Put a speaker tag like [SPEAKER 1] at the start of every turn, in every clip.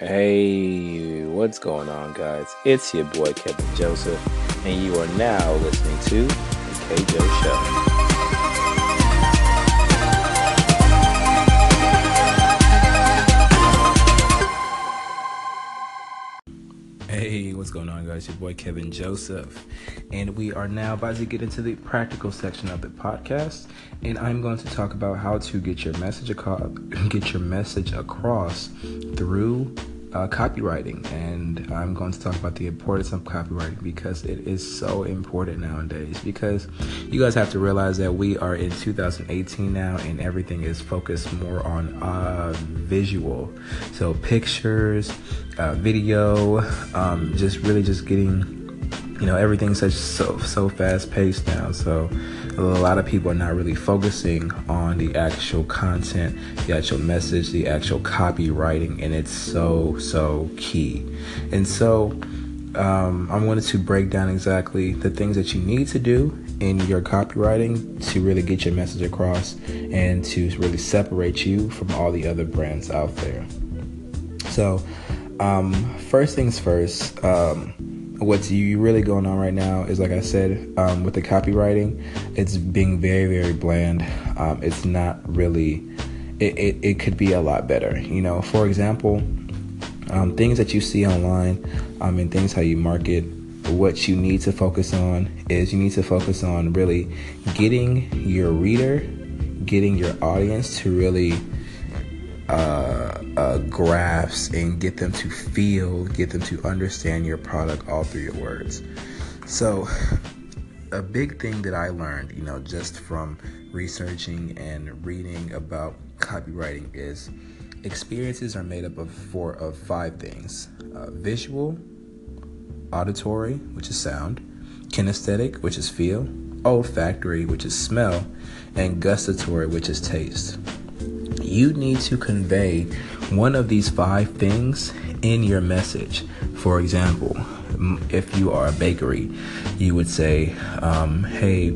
[SPEAKER 1] Hey, what's going on, guys? It's your boy Kevin Joseph, and you are now listening to The K Joe Show. Hey, what's going on, guys? Your boy Kevin Joseph, and we are now about to get into the practical section of the podcast. And I'm going to talk about how to get your message across, get your message across through uh, copywriting, and I'm going to talk about the importance of copywriting because it is so important nowadays. Because you guys have to realize that we are in 2018 now, and everything is focused more on uh, visual, so pictures, uh, video, um, just really just getting you know everything such so so fast paced now so a lot of people are not really focusing on the actual content the actual message the actual copywriting and it's so so key. And so um, i wanted to break down exactly the things that you need to do in your copywriting to really get your message across and to really separate you from all the other brands out there. So um, first things first um, what's really going on right now is like I said um, with the copywriting, it's being very very bland. Um, it's not really. It, it, it could be a lot better. You know, for example, um, things that you see online um, and things how you market. What you need to focus on is you need to focus on really getting your reader, getting your audience to really uh, uh, graphs and get them to feel, get them to understand your product all through your words. So, a big thing that I learned, you know, just from researching and reading about copywriting is experiences are made up of four of five things: uh, visual, auditory, which is sound, kinesthetic, which is feel, olfactory, which is smell, and gustatory, which is taste you need to convey one of these five things in your message. For example, if you are a bakery, you would say, um, Hey,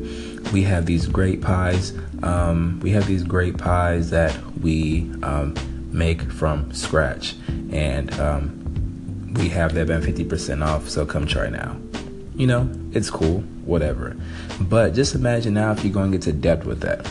[SPEAKER 1] we have these great pies. Um, we have these great pies that we um, make from scratch, and um, we have them at 50% off, so come try now. You know, it's cool, whatever. But just imagine now if you're going to get to depth with that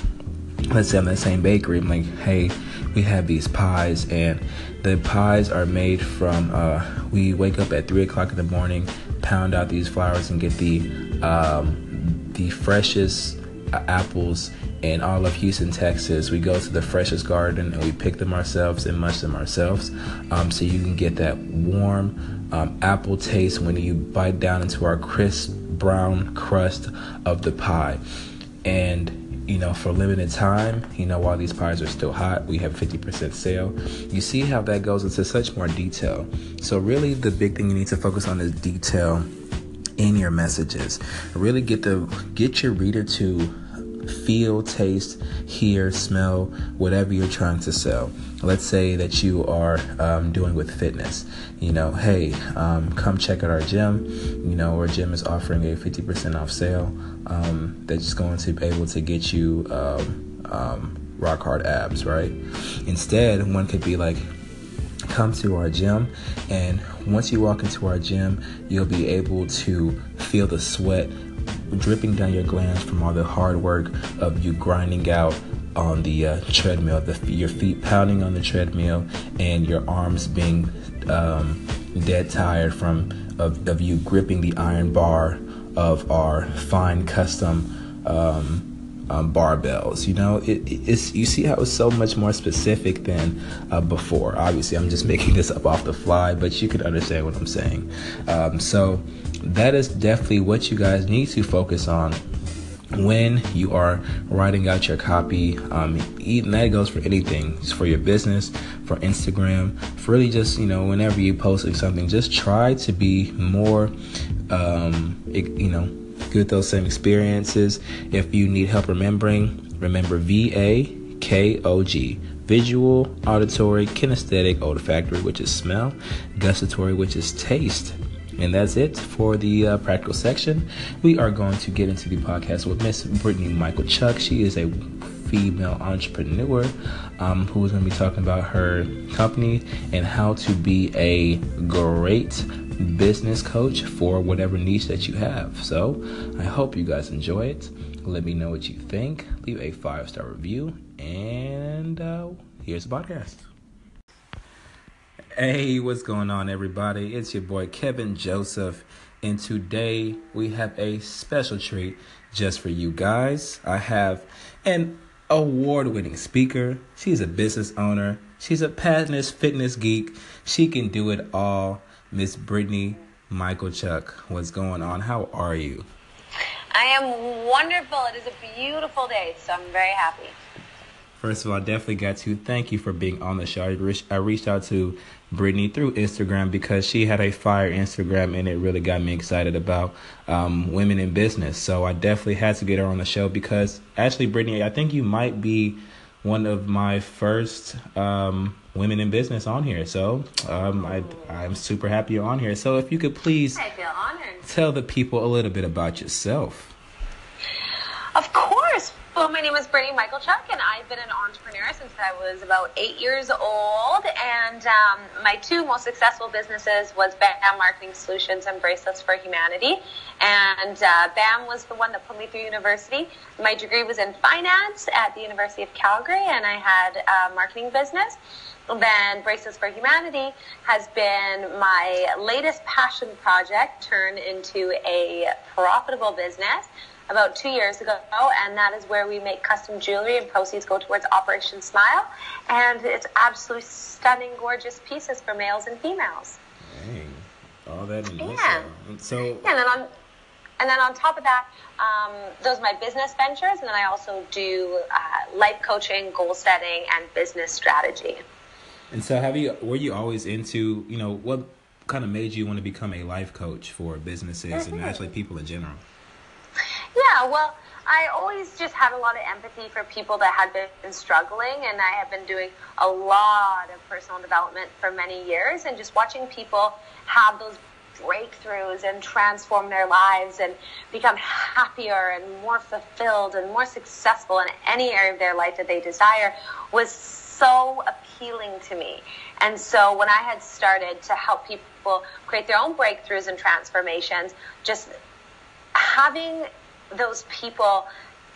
[SPEAKER 1] let's say I'm the same bakery, I'm like, hey, we have these pies, and the pies are made from. Uh, we wake up at three o'clock in the morning, pound out these flowers, and get the um, the freshest uh, apples in all of Houston, Texas. We go to the freshest garden and we pick them ourselves and munch them ourselves, um, so you can get that warm um, apple taste when you bite down into our crisp brown crust of the pie, and you know, for limited time, you know, while these pies are still hot, we have 50% sale. You see how that goes into such more detail. So, really, the big thing you need to focus on is detail in your messages. Really get the get your reader to feel, taste, hear, smell, whatever you're trying to sell. Let's say that you are um, doing with fitness. You know, hey, um, come check out our gym. You know, our gym is offering a 50% off sale um, that's going to be able to get you um, um, rock hard abs, right? Instead, one could be like, come to our gym and once you walk into our gym you'll be able to feel the sweat dripping down your glands from all the hard work of you grinding out on the uh, treadmill, the, your feet pounding on the treadmill, and your arms being um, dead tired from of, of you gripping the iron bar of our fine custom um, um, barbells. You know, it, it's you see how it's so much more specific than uh, before. Obviously, I'm just making this up off the fly, but you can understand what I'm saying. Um, so that is definitely what you guys need to focus on when you are writing out your copy. Um, and that goes for anything, it's for your business, for Instagram, for really just you know whenever you're posting something, just try to be more, um, you know get those same experiences. If you need help remembering, remember V A K O G. Visual, auditory, kinesthetic, olfactory, which is smell, gustatory, which is taste. And that's it for the uh, practical section. We are going to get into the podcast with Miss Brittany Michalchuk. She is a female entrepreneur um, who is going to be talking about her company and how to be a great business coach for whatever niche that you have. So I hope you guys enjoy it. Let me know what you think. Leave a five star review. And uh, here's the podcast. Hey, what's going on, everybody? It's your boy Kevin Joseph. And today we have a special treat just for you guys. I have an award winning speaker. She's a business owner. She's a passionate fitness geek. She can do it all. Miss Brittany Michalchuk. What's going on? How are you?
[SPEAKER 2] I am wonderful. It is a beautiful day, so I'm very happy.
[SPEAKER 1] First of all, I definitely got to thank you for being on the show. I reached out to Brittany through Instagram because she had a fire Instagram and it really got me excited about um, women in business. So I definitely had to get her on the show because actually, Brittany, I think you might be one of my first um, women in business on here. So um, I, I'm super happy you're on here. So if you could please
[SPEAKER 2] I feel honored.
[SPEAKER 1] tell the people a little bit about yourself.
[SPEAKER 2] Well, my name is Brittany Michalchuk, and I've been an entrepreneur since I was about eight years old. And um, my two most successful businesses was BAM Marketing Solutions and Bracelets for Humanity. And uh, BAM was the one that put me through university. My degree was in finance at the University of Calgary, and I had a marketing business. Then Bracelets for Humanity has been my latest passion project turned into a profitable business about two years ago, and that is where we make custom jewelry and proceeds go towards Operation Smile. And it's absolutely stunning, gorgeous pieces for males and females.
[SPEAKER 1] Dang, all that in
[SPEAKER 2] Yeah.
[SPEAKER 1] So
[SPEAKER 2] Yeah, and then on and then on top of that, um, those are my business ventures, and then I also do uh, life coaching, goal setting, and business strategy.
[SPEAKER 1] And so, have you were you always into you know what kind of made you want to become a life coach for businesses and actually people in general?
[SPEAKER 2] Yeah, well, I always just had a lot of empathy for people that had been struggling, and I have been doing a lot of personal development for many years, and just watching people have those breakthroughs and transform their lives and become happier and more fulfilled and more successful in any area of their life that they desire was so appealing to me. And so when I had started to help people create their own breakthroughs and transformations, just having those people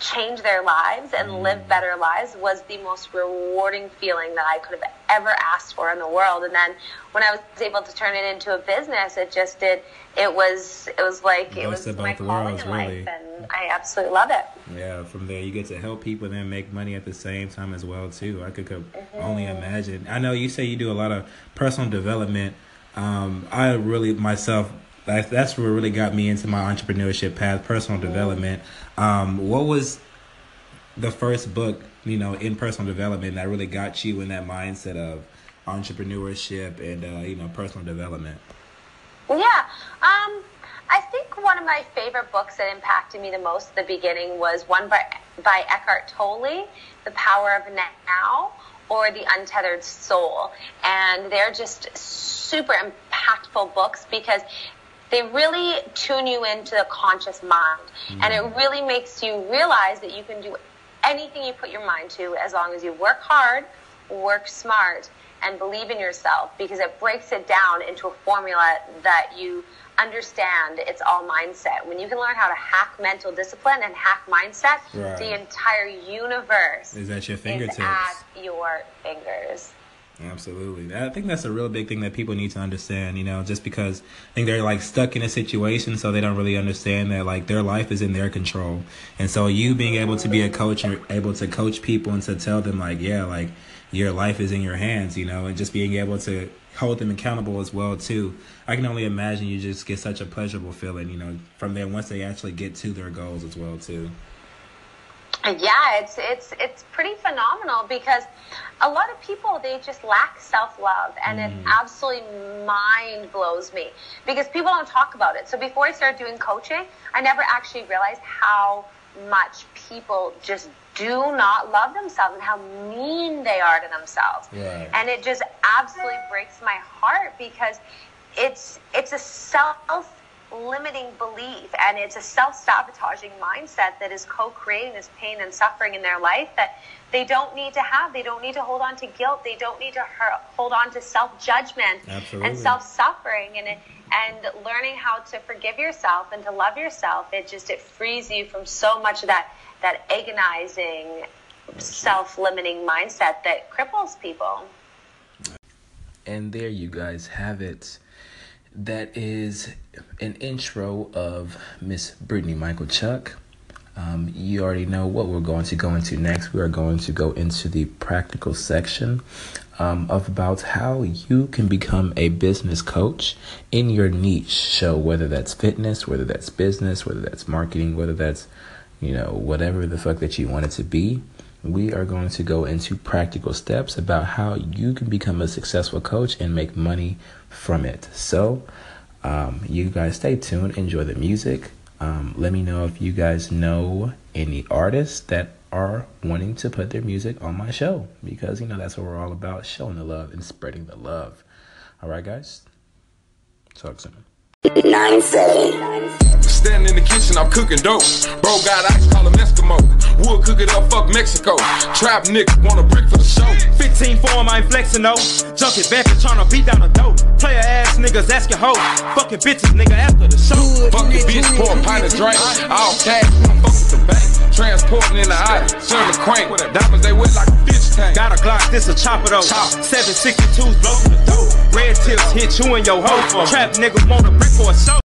[SPEAKER 2] change their lives and live better lives was the most rewarding feeling that I could have ever asked for in the world. And then when I was able to turn it into a business, it just did. It was. It was like it was
[SPEAKER 1] of
[SPEAKER 2] my
[SPEAKER 1] both
[SPEAKER 2] calling in
[SPEAKER 1] really.
[SPEAKER 2] life, and I absolutely love it.
[SPEAKER 1] Yeah, from there you get to help people and then make money at the same time as well too. I could, could only imagine. I know you say you do a lot of personal development. Um, I really myself that, that's what really got me into my entrepreneurship path, personal development. Um, what was the first book, you know, in personal development that really got you in that mindset of entrepreneurship and uh, you know personal development?
[SPEAKER 2] Yeah. Um, I think one of my favorite books that impacted me the most at the beginning was one by, by Eckhart Tolle, The Power of Now, or The Untethered Soul. And they're just super impactful books because they really tune you into the conscious mind. Mm-hmm. And it really makes you realize that you can do anything you put your mind to as long as you work hard, work smart, and believe in yourself because it breaks it down into a formula that you understand it's all mindset. When you can learn how to hack mental discipline and hack mindset,
[SPEAKER 1] Right.
[SPEAKER 2] the entire universe
[SPEAKER 1] Is that your
[SPEAKER 2] is
[SPEAKER 1] fingertips?
[SPEAKER 2] at your fingers.
[SPEAKER 1] Absolutely. I think that's a real big thing that people need to understand, you know, just because I think they're like stuck in a situation so they don't really understand that like their life is in their control. And so you being able to be a coach and able to coach people and to tell them like, yeah, like your life is in your hands, you know, and just being able to hold them accountable as well too. I can only imagine you just get such a pleasurable feeling, you know, from there once they actually get to their goals as well too.
[SPEAKER 2] Yeah, it's it's it's pretty phenomenal because a lot of people they just lack self love, and it mm. absolutely mind blows me because people don't talk about it. So before I started doing coaching, I never actually realized how much people just do not love themselves and how mean they are to themselves.
[SPEAKER 1] Right.
[SPEAKER 2] And it just absolutely breaks my heart because it's it's a self limiting belief and it's a self-sabotaging mindset that is co-creating this pain and suffering in their life that they don't need to have. They don't need to hold on to guilt. They don't need to hold on to self-judgment
[SPEAKER 1] Absolutely.
[SPEAKER 2] and self-suffering. And it, and learning how to forgive yourself and to love yourself it just it frees you from so much of that that agonizing self-limiting mindset that cripples people.
[SPEAKER 1] And there you guys have it that is an intro of Miss Brittany Michalchuk. Um, you already know what we're going to go into next. We are going to go into the practical section um, of about how you can become a business coach in your niche. So whether that's fitness, whether that's business, whether that's marketing, whether that's you know whatever the fuck that you want it to be we are going to go into practical steps about how you can become a successful coach and make money from it. So, um, you guys stay tuned, enjoy the music. Um, let me know if you guys know any artists that are wanting to put their music on my show because you know that's what we're all about showing the love and spreading the love. All right, guys, talk soon. Nine seven.
[SPEAKER 3] Standing in the kitchen, I'm cooking dope. Bro got ice, call him Eskimo. Wood cook it up, fuck Mexico. Trap nigga, want a brick for the show.
[SPEAKER 4] 15 form, I ain't flexing no. Junkie back and tryna beat down the dope. Player ass niggas asking hoes. Fucking bitches, nigga, after the show.
[SPEAKER 3] Fucking bitch, pour a pint of drink. All cash, fuck with the bank. Transporting in the Audi, serving crank. Diamonds, they wet like a fish tank.
[SPEAKER 4] Got a Glock, this a chopper though. 762s blow through the dope. Red tips hit you and your hoe. Trap niggas want a brick for.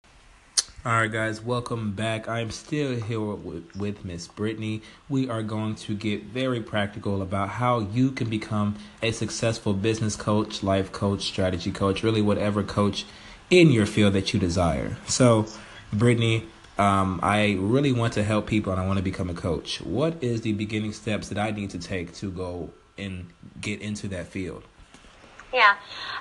[SPEAKER 1] All right, guys, welcome back. I'm still here with, with Miss Brittany. We are going to get very practical about how you can become a successful business coach, life coach, strategy coach, really whatever coach in your field that you desire. So, Brittany, um, I really want to help people and I want to become a coach. What is the beginning steps that I need to take to go and get into that field?
[SPEAKER 2] Yeah.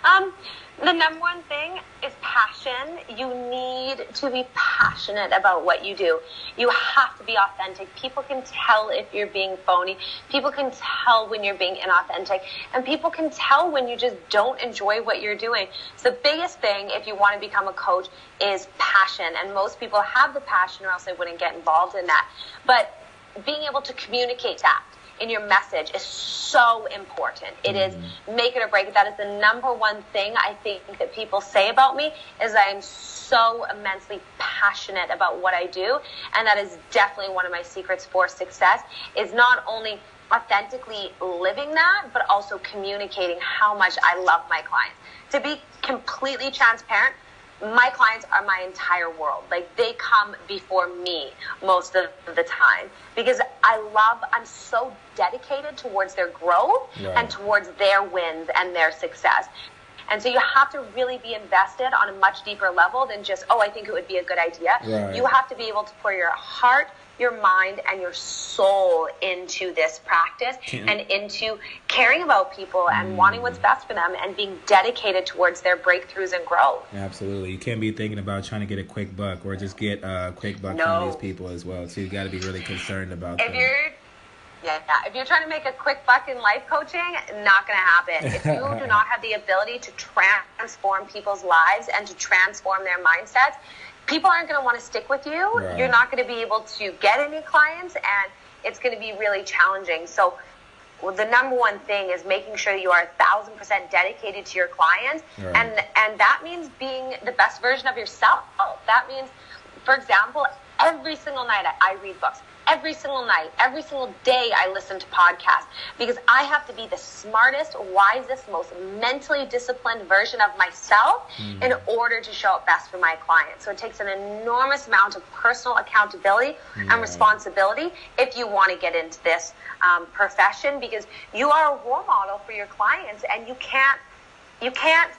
[SPEAKER 2] Um, the number one thing is passion. You need to be passionate about what you do. You have to be authentic. People can tell if you're being phony. People can tell when you're being inauthentic. And people can tell when you just don't enjoy what you're doing. So the biggest thing if you want to become a coach is passion. And most people have the passion or else they wouldn't get involved in that. But being able to communicate that in your message is so important. It is mm-hmm. make it or break it. That is the number one thing I think that people say about me is I am so immensely passionate about what I do. And that is definitely one of my secrets for success is not only authentically living that, but also communicating how much I love my clients. To be completely transparent, my clients are my entire world. Like they come before me most of the time because I love, I'm so dedicated towards their growth right. and towards their wins and their success. And so you have to really be invested on a much deeper level than just, oh, I think it would be a good idea. Right. You have to be able to pour your heart, your mind and your soul into this practice and into caring about people and mm. wanting what's best for them and being dedicated towards their breakthroughs and growth.
[SPEAKER 1] Absolutely. You can't be thinking about trying to get a quick buck or just get a quick buck no. from these people as well. So you got to be really concerned about
[SPEAKER 2] if them. You're, yeah, if you're trying to make a quick buck in life coaching, not going to happen. If you do not have the ability to transform people's lives and to transform their mindsets, people aren't going to want to stick with you. Right. You're not going to be able to get any clients, and it's going to be really challenging. So, well, the number one thing is making sure you are a thousand percent dedicated to your clients, right. and and that means being the best version of yourself. That means, for example, every single night I, I read books every single night, every single day I listen to podcasts because I have to be the smartest, wisest, most mentally disciplined version of myself mm. in order to show up best for my clients. So it takes an enormous amount of personal accountability yeah. and responsibility if you want to get into this um, profession because you are a role model for your clients and you can't you can't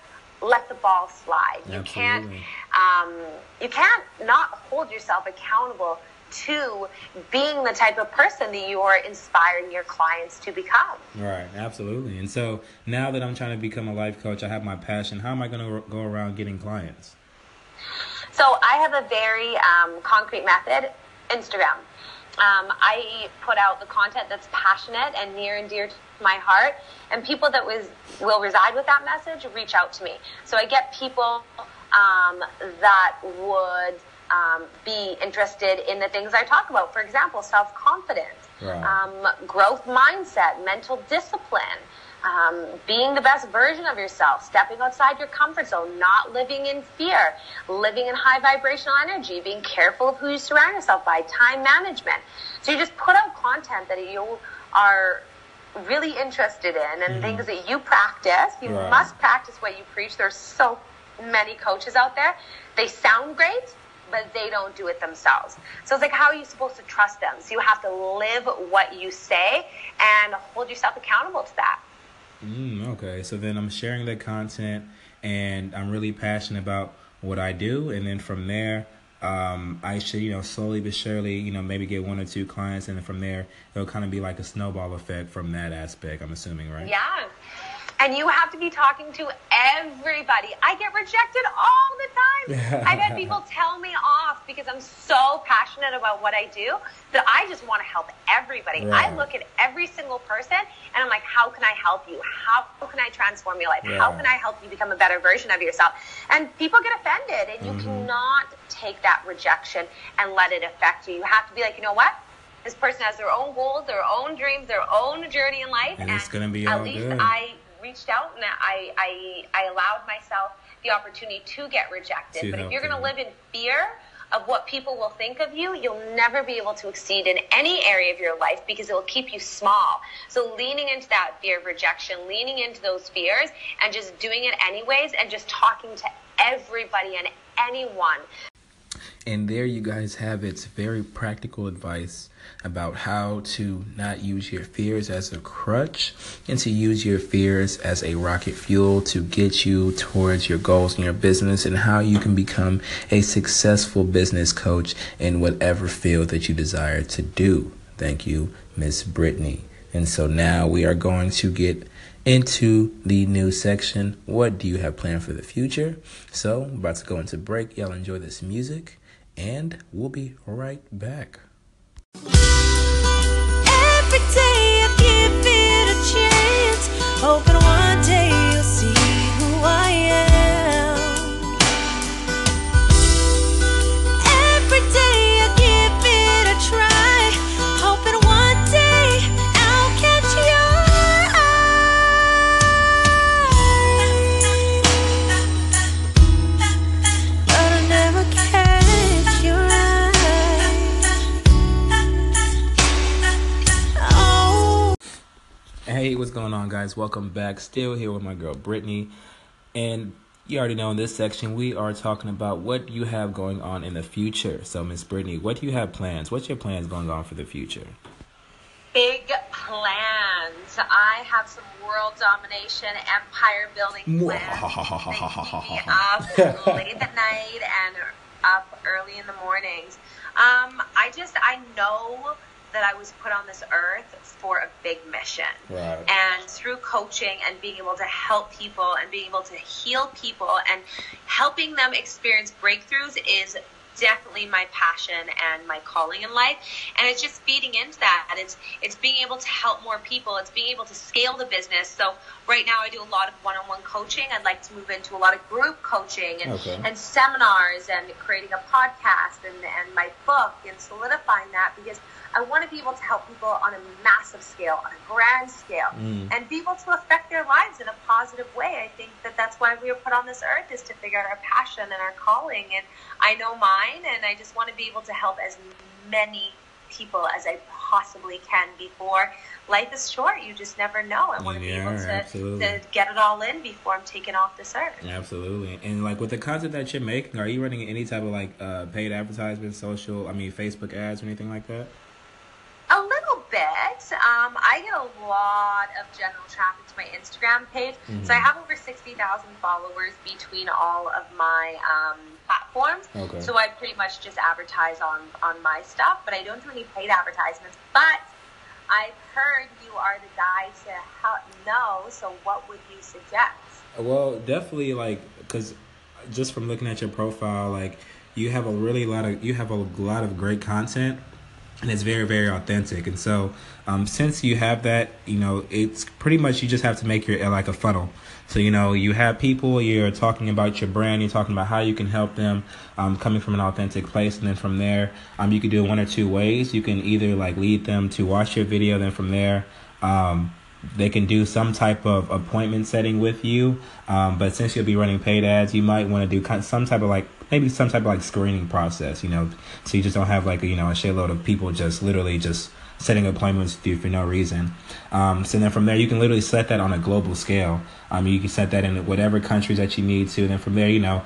[SPEAKER 2] let the ball slide. You can't um, you can't not hold yourself accountable to being the type of person that you are inspiring your clients to become.
[SPEAKER 1] Right, absolutely. And so now that I'm trying to become a life coach, I have my passion. How am I going to go around getting clients?
[SPEAKER 2] So I have a very um, concrete method Instagram. Um, I put out the content that's passionate and near and dear to my heart, and people that was will reside with that message reach out to me. So I get people um, that would um, be interested in the things I talk about. For example, self confidence,
[SPEAKER 1] Right.
[SPEAKER 2] um, growth mindset, mental discipline. Um, being the best version of yourself, stepping outside your comfort zone, not living in fear, living in high vibrational energy, being careful of who you surround yourself by, time management. So you just put out content that you are really interested in and things that you practice. You
[SPEAKER 1] Right.
[SPEAKER 2] must practice what you preach. There's so many coaches out there. They sound great, but they don't do it themselves. So it's like, how are you supposed to trust them? So you have to live what you say and hold yourself accountable to that.
[SPEAKER 1] Mm, okay, so then I'm sharing that content, and I'm really passionate about what I do, and then from there, um, I should you know slowly but surely you know maybe get one or two clients, and then from there it'll kind of be like a snowball effect from that aspect. I'm assuming, right?
[SPEAKER 2] Yeah. And you have to be talking to everybody. I get rejected all the time. I've had people tell me off because I'm so passionate about what I do that I just want to help everybody. I look at every single person and I'm like, how can I help you? How can I transform your life? How can I help you become a better version of yourself? And people get offended, and you mm-hmm. cannot take that rejection and let it affect you. You have to be like, you know what? This person has their own goals, their own dreams, their own journey in life,
[SPEAKER 1] And it's gonna be all at
[SPEAKER 2] least
[SPEAKER 1] good.
[SPEAKER 2] I reached out and I, I, I allowed myself the opportunity to get rejected.
[SPEAKER 1] To
[SPEAKER 2] but if you're going to live in fear of what people will think of you, you'll never be able to exceed in any area of your life because it will keep you small. So leaning into that fear of rejection, leaning into those fears and just doing it anyways and just talking to everybody and anyone
[SPEAKER 1] And there you guys have. It's very practical advice about how to not use your fears as a crutch and to use your fears as a rocket fuel to get you towards your goals in your business and how you can become a successful business coach in whatever field that you desire to do. Thank you, Miss Brittany. And so now we are going to get into the new section. What do you have planned for the future? So, about to go into break. Y'all enjoy this music, and we'll be right back.
[SPEAKER 5] Every day I give it a chance,
[SPEAKER 1] guys? Welcome back. Still here with my girl Brittany, and you already know in this section we are talking about what you have going on in the future. So, Miss Brittany, what do you have plans? What's your plans going on for the future?
[SPEAKER 2] big plans. I have some world domination, empire building plans. They keep me up late at night and up early in the mornings. Um, I just I know that I was put on this earth for a big mission.
[SPEAKER 1] Right.
[SPEAKER 2] And through coaching and being able to help people and being able to heal people and helping them experience breakthroughs is definitely my passion and my calling in life and it's just feeding into that it's it's being able to help more people it's being able to scale the business so right now i do a lot of one-on-one coaching i'd like to move into a lot of group coaching and,
[SPEAKER 1] Okay.
[SPEAKER 2] and seminars and creating a podcast and, and my book and solidifying that because I want to be able to help people on a massive scale, on a grand scale,
[SPEAKER 1] Mm.
[SPEAKER 2] and be able to affect their lives in a positive way. I think that that's why we were put on this earth is to figure out our passion and our calling. And I know mine, and I just want to be able to help as many people as I possibly can before life is short. You just never know. I want to
[SPEAKER 1] Yeah,
[SPEAKER 2] be able to, to get it all in before I'm taken off this earth.
[SPEAKER 1] Absolutely. And like with the content that you're making, are you running any type of like uh, paid advertisement, social, I mean Facebook ads or anything like that?
[SPEAKER 2] A little bit. Um, I get a lot of general traffic to my Instagram page. So I have over 60,000 followers between all of my um, platforms.
[SPEAKER 1] Okay.
[SPEAKER 2] So I pretty much just advertise on, on my stuff, but I don't do any paid advertisements. But I've heard you are the guy to help know. So what would you suggest?
[SPEAKER 1] Well, definitely like because just from looking at your profile, like you have a really lot of you have a lot of great content, and it's very very authentic. And so um, since you have that you know it's pretty much you just have to make your like a funnel. So you know you have people you're talking about your brand you're talking about how you can help them um, coming from an authentic place. And then from there um, you can do it one or two ways. You can either like lead them to watch your video then from there um, they can do some type of appointment setting with you um, but since you'll be running paid ads you might want to do some type of like maybe some type of like screening process you know so you just don't have like you know a shitload of people just literally just setting appointments with you for no reason um, so then from there you can literally set that on a global scale um, you can set that in whatever countries that you need to and then from there you know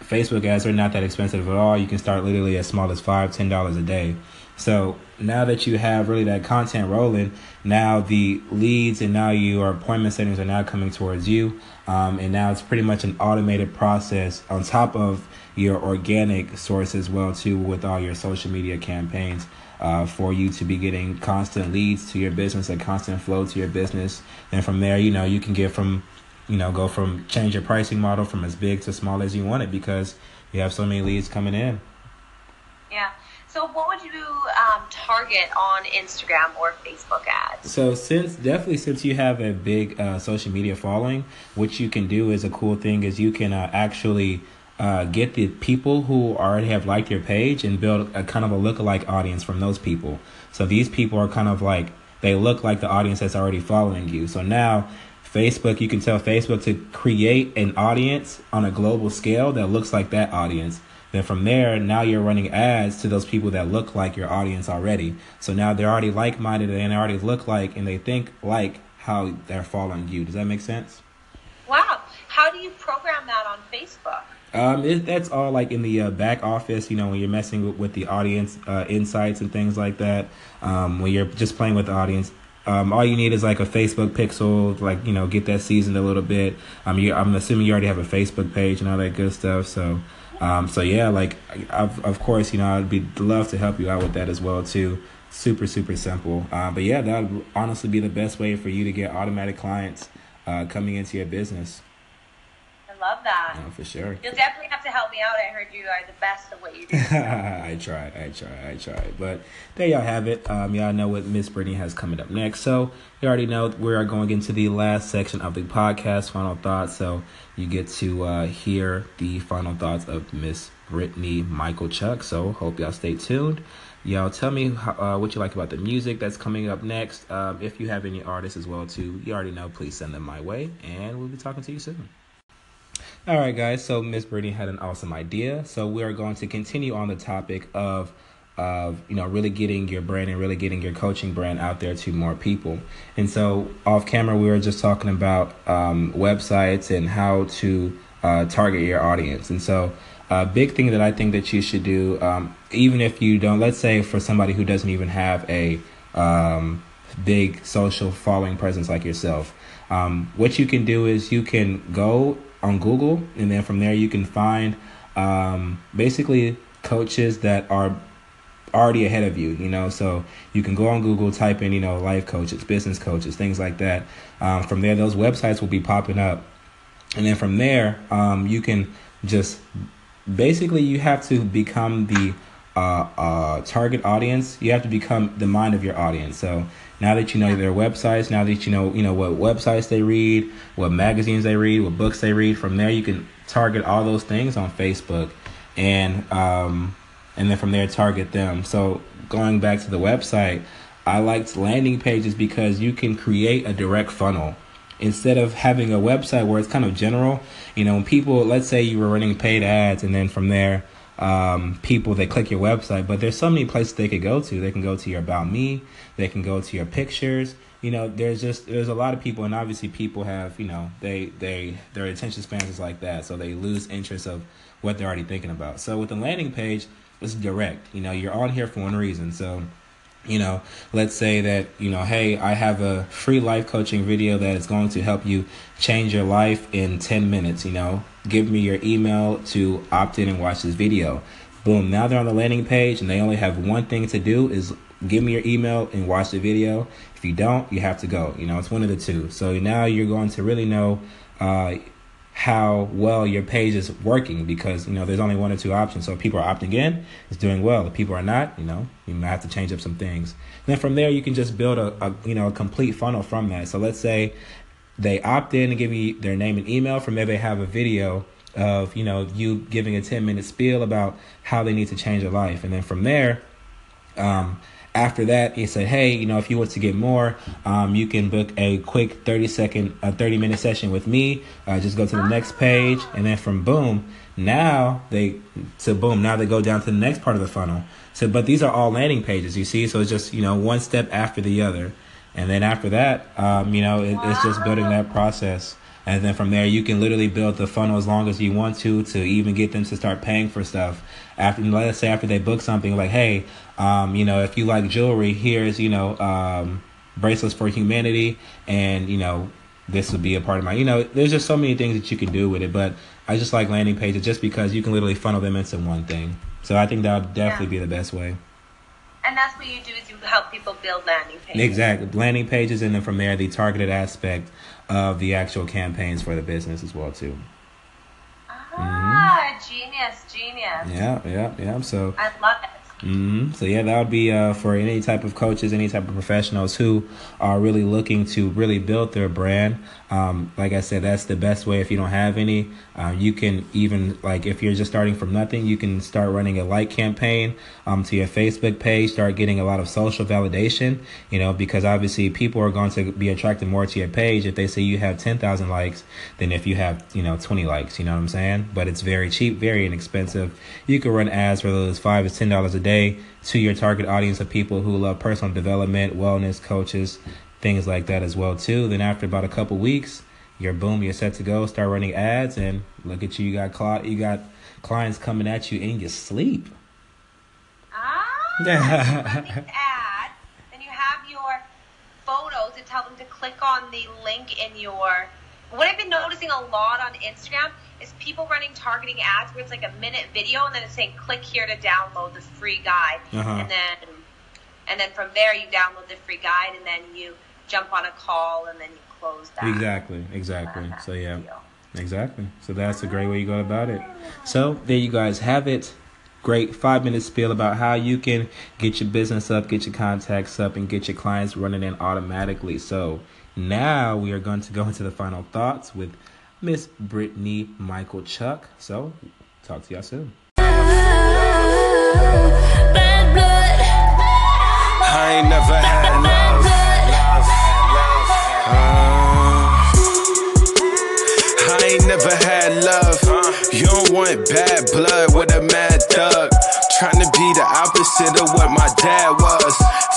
[SPEAKER 1] Facebook ads are not that expensive at all. You can start literally as small as five, ten dollars a day. So now that you have really that content rolling, now the leads and now your appointment settings are now coming towards you, um, and now it's pretty much an automated process on top of your organic source as well too with all your social media campaigns. Uh, for you to be getting constant leads to your business, a constant flow to your business, and from there, you know, you can get from you know, go from change your pricing model from as big to small as you want it because you have so many leads coming in.
[SPEAKER 2] Yeah. So, what would you um, target on Instagram or Facebook ads?
[SPEAKER 1] So, since definitely since you have a big uh, social media following, what you can do is a cool thing is you can uh, actually uh, get the people who already have liked your page and build a kind of a lookalike audience from those people. So these people are kind of like they look like the audience that's already following you. So now Facebook, you can tell Facebook to create an audience on a global scale that looks like that audience. Then from there, now you're running ads to those people that look like your audience already. So now they're already like minded and they already look like and they think like how they're following you. Does that make sense?
[SPEAKER 2] Wow. How do you program that on Facebook?
[SPEAKER 1] Um, it, that's all like in the uh, back office, you know, when you're messing with, with the audience uh, insights and things like that. Um, when you're just playing with the audience, um, all you need is like a Facebook pixel, like you know, get that seasoned a little bit. Um, you, I'm assuming you already have a Facebook page and all that good stuff. So, um, so yeah, like of of course, you know, I'd be love to help you out with that as well too. Super super simple. Uh, but yeah, that would honestly be the best way for you to get automatic clients uh, coming into your business.
[SPEAKER 2] Love that.
[SPEAKER 1] For sure.
[SPEAKER 2] You'll definitely have to help me out. I heard you are the best at what you do.
[SPEAKER 1] I try, I try, I try. But there y'all have it. Um, y'all know what Miss Brittany has coming up next. So you already know we are going into the last section of the podcast, final thoughts. So you get to uh, hear the final thoughts of Miss Brittany Michalchuk. So hope y'all stay tuned. Y'all tell me how, uh, what you like about the music that's coming up next. Um, if you have any artists as well too, you already know. Please send them my way, and we'll be talking to you soon. All right, guys. So Miss Brittany had an awesome idea. So we are going to continue on the topic of of you know really getting your brand and really getting your coaching brand out there to more people. And so off camera, we were just talking about um, websites and how to uh, target your audience. And so a big thing that I think that you should do, um, even if you don't, let's say for somebody who doesn't even have a um, big social following presence like yourself, um, what you can do is you can go on Google, and then from there you can find um, basically coaches that are already ahead of you. You know, so you can go on Google, type in you know life coaches, business coaches, things like that. Um, from there, those websites will be popping up, and then from there, um, you can just basically you have to become the uh, uh, target audience. You have to become the mind of your audience. So now that you know their websites, now that you know you know what websites they read, what magazines they read, what books they read, from there you can target all those things on Facebook, and um, and then from there target them. So going back to the website, I liked landing pages because you can create a direct funnel instead of having a website where it's kind of general. You know, when people, let's say you were running paid ads, and then from there um, people that click your website, but there's so many places they could go to. They can go to your about me, they can go to your pictures. You know, there's just there's a lot of people, and obviously people have you know they they their attention spans is like that, so they lose interest of what they're already thinking about. So with the landing page, it's direct. You know, you're on here for one reason, so you know let's say that you know hey i have a free life coaching video that is going to help you change your life in 10 minutes you know give me your email to opt in and watch this video boom now they're on the landing page and they only have one thing to do is give me your email and watch the video if you don't you have to go you know it's one of the two so now you're going to really know uh, how well your page is working because you know there's only one or two options. So if people are opting in, it's doing well. If people are not, you know, you might have to change up some things. then from there, you can just build a, a you know a complete funnel from that. So let's say they opt in and give you their name and email. From there, they have a video of you know you giving a 10 minute spiel about how they need to change their life, and then from there. Um, after that, he said, "Hey, you know, if you want to get more, um, you can book a quick thirty second, a thirty minute session with me. Uh, just go to the next page, and then from boom, now they to boom, now they go down to the next part of the funnel. So, but these are all landing pages, you see. So it's just you know one step after the other, and then after that, um, you know, it, it's just building that process." And then from there, you can literally build the funnel as long as you want to, to even get them to start paying for stuff. After, let's say, after they book something, like, hey, um, you know, if you like jewelry, here's, you know, um, bracelets for humanity, and you know, this would be a part of my, you know, there's just so many things that you can do with it. But I just like landing pages just because you can literally funnel them into one thing. So I think that would definitely
[SPEAKER 2] Yeah.
[SPEAKER 1] be the best way.
[SPEAKER 2] And that's what you do is you help people build landing pages.
[SPEAKER 1] Exactly. Landing pages, and then from there, the targeted aspect of the actual campaigns for the business as well, too.
[SPEAKER 2] Ah, genius, genius.
[SPEAKER 1] Yeah, yeah, yeah. So,
[SPEAKER 2] I love it.
[SPEAKER 1] hmm so yeah, that would be uh, for any type of coaches, any type of professionals who are really looking to really build their brand. Um, like I said, that's the best way. If you don't have any, um, you can even like if you're just starting from nothing, you can start running a like campaign um, to your Facebook page. Start getting a lot of social validation. You know, because obviously people are going to be attracted more to your page if they see you have ten thousand likes than if you have you know twenty likes. You know what I'm saying? But it's very cheap, very inexpensive. You can run ads for those five to ten dollars a day to your target audience of people who love personal development, wellness coaches, things like that as well too. Then after about a couple weeks, you're boom, you're set to go. Start running ads, and look at you. You got cli- you got clients coming at you in your sleep.
[SPEAKER 2] Ah, running. Then you have your photos and tell them to click on the link in your. What I've been noticing a lot on Instagram is people running targeting ads where it's like a minute video and then it's saying click here to download the free guide,
[SPEAKER 1] Uh-huh.
[SPEAKER 2] and then and then from there you download the free guide and then you jump on a call and then you close that.
[SPEAKER 1] Exactly, exactly.
[SPEAKER 2] that
[SPEAKER 1] So yeah,
[SPEAKER 2] deal.
[SPEAKER 1] exactly. So that's a great way you go about it. So there you guys have it. Great five minute spiel about how you can get your business up, get your contacts up, and get your clients running in automatically. So now we are going to go into the final thoughts with Miss Brittany Michalchuk. So talk to y'all soon.
[SPEAKER 5] Bad blood.
[SPEAKER 3] I ain't never had love. Uh, I ain't never had love. You don't want bad blood with a mad thug. Trying to be the opposite of what my dad was.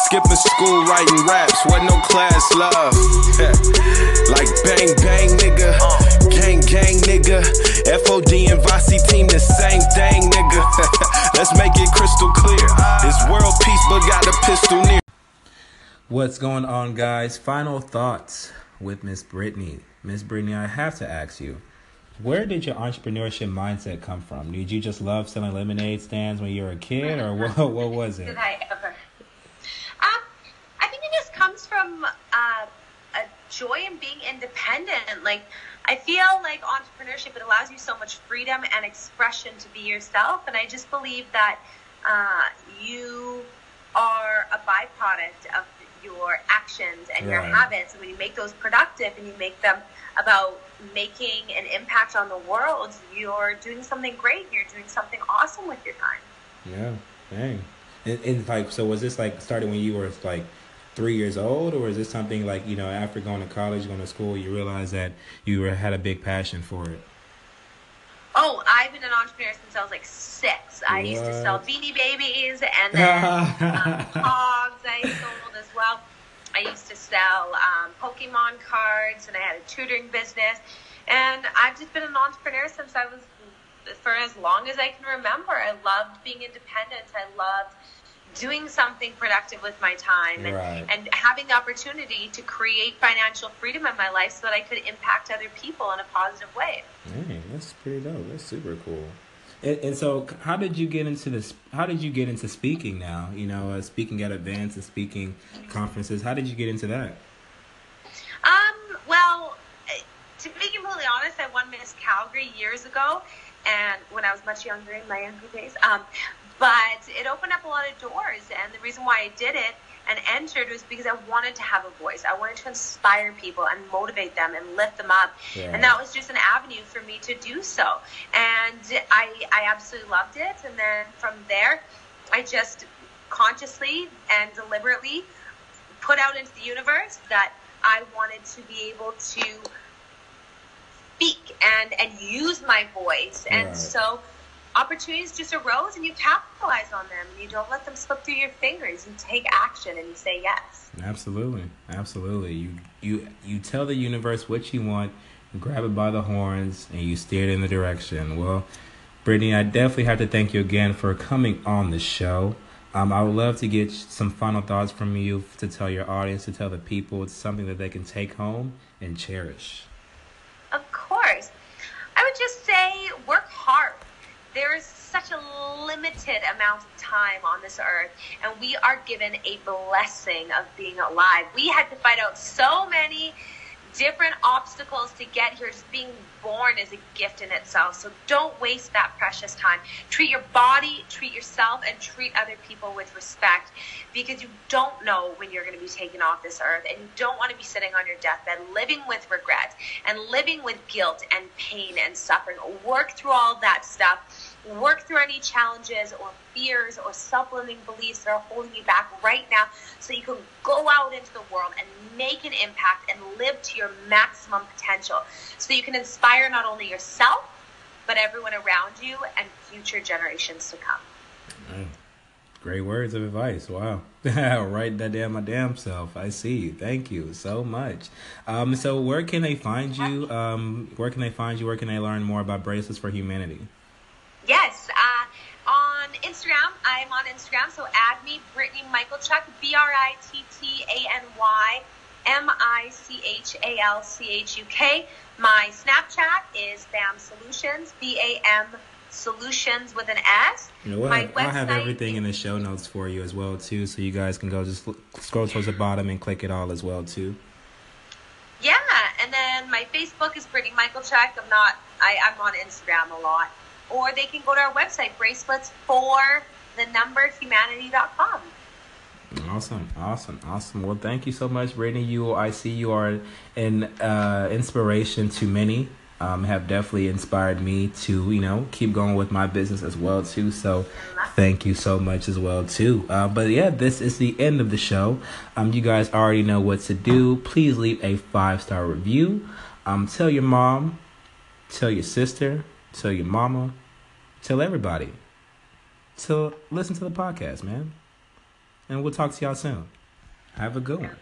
[SPEAKER 3] Skipping school, writing raps with no class love. like bang bang nigga, gang gang nigga. FOD and Vasi team the same thing nigga. Let's make it crystal clear. This world peace, but got a pistol near.
[SPEAKER 1] What's going on, guys? Final thoughts with Miss Brittany. Miss Brittany, I have to ask you, where did your entrepreneurship mindset come from? Did you just love selling lemonade stands when you were a kid, or what? What was it?
[SPEAKER 2] Did I ever? Um, I think it just comes from uh, a joy in being independent. Like, I feel like entrepreneurship it allows you so much freedom and expression to be yourself, and I just believe that uh, you are a byproduct of your actions and your habits. And when you make those productive and you make them about making an impact on the world, you're doing something great. You're doing something awesome with your time.
[SPEAKER 1] Yeah, dang. And, and like, so was this like started when you were like three years old, or is this something like you know after going to college, going to school, you realized that you were, had a big passion for it?
[SPEAKER 2] Oh, I've been an entrepreneur since I was like six. I used to sell Beanie Babies and then um, hogs I well. I used to sell um, Pokemon cards and I had a tutoring business. And I've just been an entrepreneur since I was, for as long as I can remember. I loved being independent. I loved doing something productive with my time and,
[SPEAKER 1] Right.
[SPEAKER 2] and having the opportunity to create financial freedom in my life so that I could impact other people in a positive way.
[SPEAKER 1] Dang, that's pretty dope. That's super cool. And, and so, how did you get into this? How did you get into speaking now? You know, uh, speaking at events and speaking conferences. How did you get into that?
[SPEAKER 2] Um, well, eh, to be completely honest, I won Miss Calgary years ago, and when I was much younger in my younger days. Um, but it opened up a lot of doors, and the reason why I did it and entered was because I wanted to have a voice. I wanted to inspire people and motivate them and lift them up,
[SPEAKER 1] Yeah.
[SPEAKER 2] and that was just an avenue for me to do so. And I I absolutely loved it, and then from there, I just consciously and deliberately put out into the universe that I wanted to be able to speak and and use my voice and
[SPEAKER 1] Right.
[SPEAKER 2] so opportunities just arose and you capitalize on them and you don't let them slip through your fingers you take action and you say yes
[SPEAKER 1] Absolutely, absolutely. You you you tell the universe what you want, you grab it by the horns, and you steer it in the direction. Well, Brittany, I definitely have to thank you again for coming on the show. Um, I would love to get some final thoughts from you to tell your audience, to tell the people it's something that they can take home and cherish.
[SPEAKER 2] Of course. I would just say work hard. There is such a limited amount of time on this earth, and we are given a blessing of being alive. We had to fight out so many different obstacles to get here. Just being born is a gift in itself. So don't waste that precious time. Treat your body, treat yourself, and treat other people with respect because you don't know when you're going to be taken off this earth and you don't want to be sitting on your deathbed living with regret and living with guilt and pain and suffering. Work through all that stuff. Work through any challenges or fears or self-limiting beliefs that are holding you back right now so you can go out into the world and make an impact and live to your maximum potential so you can inspire not only yourself but everyone around you and future generations to come.
[SPEAKER 1] Mm. Great words of advice. Wow. Write that down my damn self. I see. Thank you so much. Um, so where can they find you? Um, where can they find you? Where can they learn more about Bracelets for Humanity?
[SPEAKER 2] Yes, uh, on Instagram, I'm on Instagram, so add me, Brittany Michalchuk, B R I T T A N Y M I C H A L C H U K. My Snapchat is BAM Solutions, B A M Solutions with an S.
[SPEAKER 1] You know what?
[SPEAKER 2] My
[SPEAKER 1] I'll have
[SPEAKER 2] website
[SPEAKER 1] everything in the show notes for you as well too, so you guys can go just l- scroll towards the bottom and click it all as well too.
[SPEAKER 2] Yeah, and then my Facebook is Brittany Michalchuk. I'm not, I, I'm on Instagram a lot. Or they can go to our website, bracelets for the number humanity.com.
[SPEAKER 1] Awesome, awesome, awesome. Well, thank you so much, Brittany. You, I see you are an uh, inspiration to many. Um, have definitely inspired me to, you know, keep going with my business as well too. So, thank you so much as well too. Uh, but yeah, this is the end of the show. Um, you guys already know what to do. Please leave a five star review. Um, tell your mom, tell your sister, tell your mama, tell everybody to listen to the podcast, man. And we'll talk to y'all soon. Have a good one.